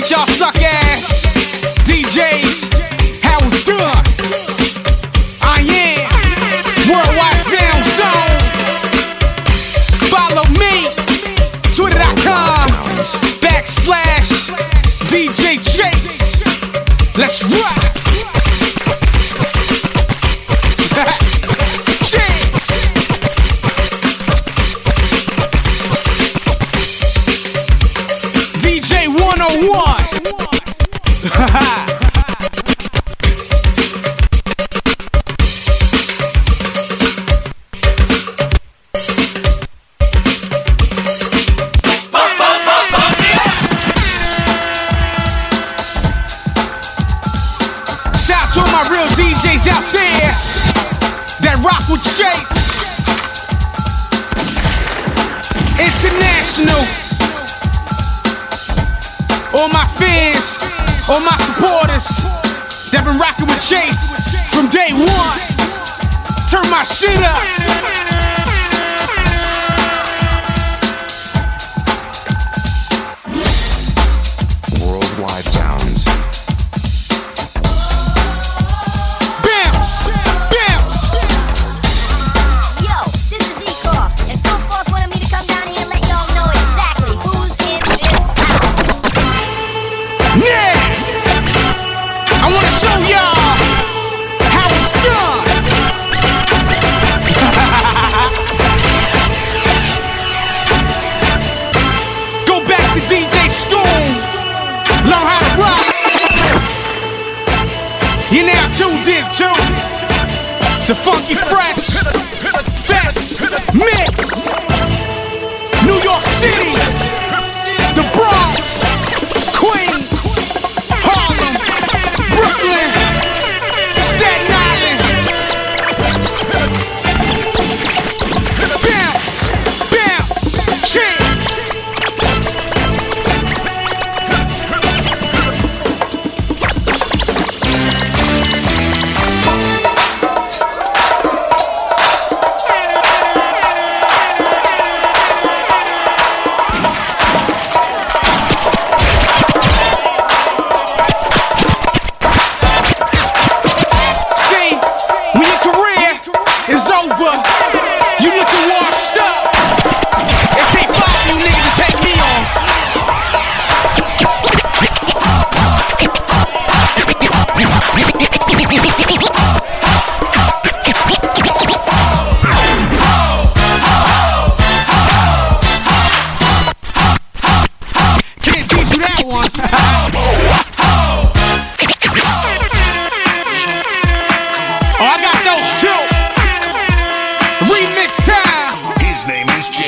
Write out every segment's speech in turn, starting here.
teach y'all suck ass DJs how it's done. I am Worldwide Sound Zone. Follow me, twitter.com backslash DJ Chase. Let's rock. out there that rock with chase. International. All my fans, all my supporters that been rocking with Chase from day one. Turn my shit up. The funky frack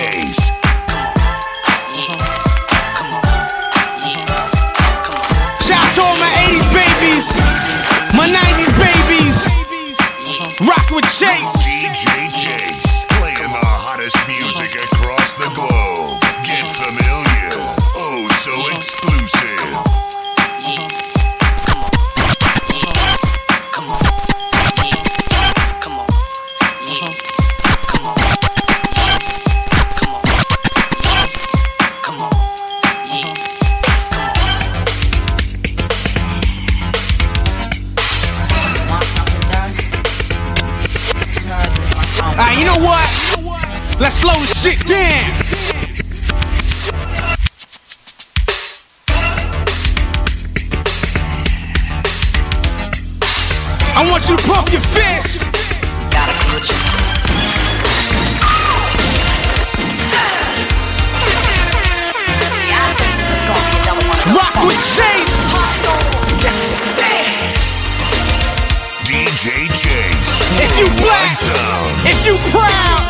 DJs. Shout to all my 80s babies, my 90s babies. Rock with Chase. DJ Chase, playing the hottest music across the globe. shit down. I want you to pump your fist. Gotta do what Rock with Chase. DJ Chase. If you black, if you proud.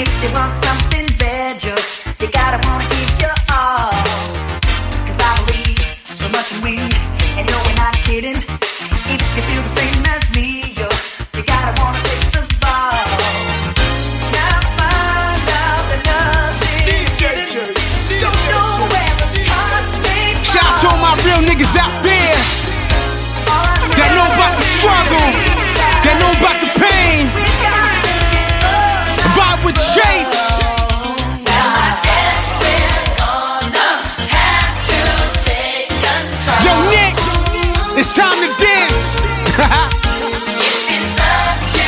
if they want some. It's time to dance. It's up to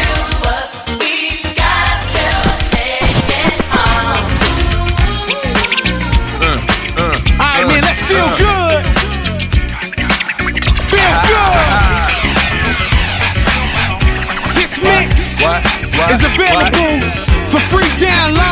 us. We got to take it on. Alright, man, let's feel uh, uh. good. Feel good. This mix What? What? is available for free download.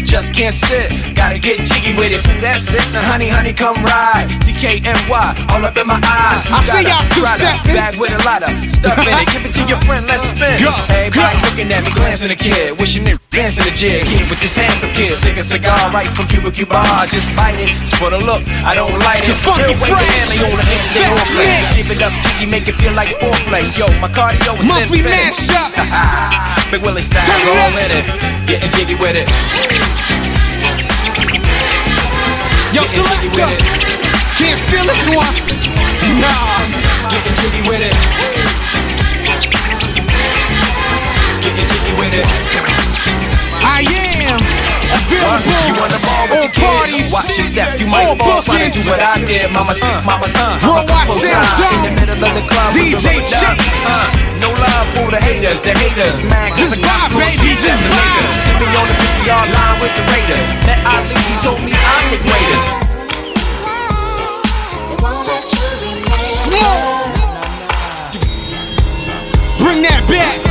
Just can't sit, gotta get jiggy with it. That's it. Now, honey, honey, come ride. DKNY, all up in my eyes. You I see y'all two-stepping. Prada Bag with a lot of stuff in it. Give it to your friend, let's spin. Go, Everybody go. looking at me, glancing a kid. Wishing it, dancing a jig. Here with this handsome kid. Sick a cigar right from Cuba Cuba. Just bite it. It's for the look, I don't light it. The funky Ill fresh. handle on the hands, they all play. Give it up, jiggy, make it feel like foreplay. Yo, my cardio is Monthly infinite. mashups. Big Willie style's all in it. Getting jiggy with it. Yo, selector. Can't steal this one. Nah. Getting jiggy with it. Getting jiggy with it. I am available Watch your step, you All might fall trying to do what I did. Mama, mama, uh, Worldwide I'm Sound side in the middle of the club. with DJ the rubber. Chase. Uh, no love for the haters, the haters, man. Just vibe, baby, just vibe. See me on the PR line with the Raiders. Met Ali, he told me I'm the greatest. Smoke. Bring that back.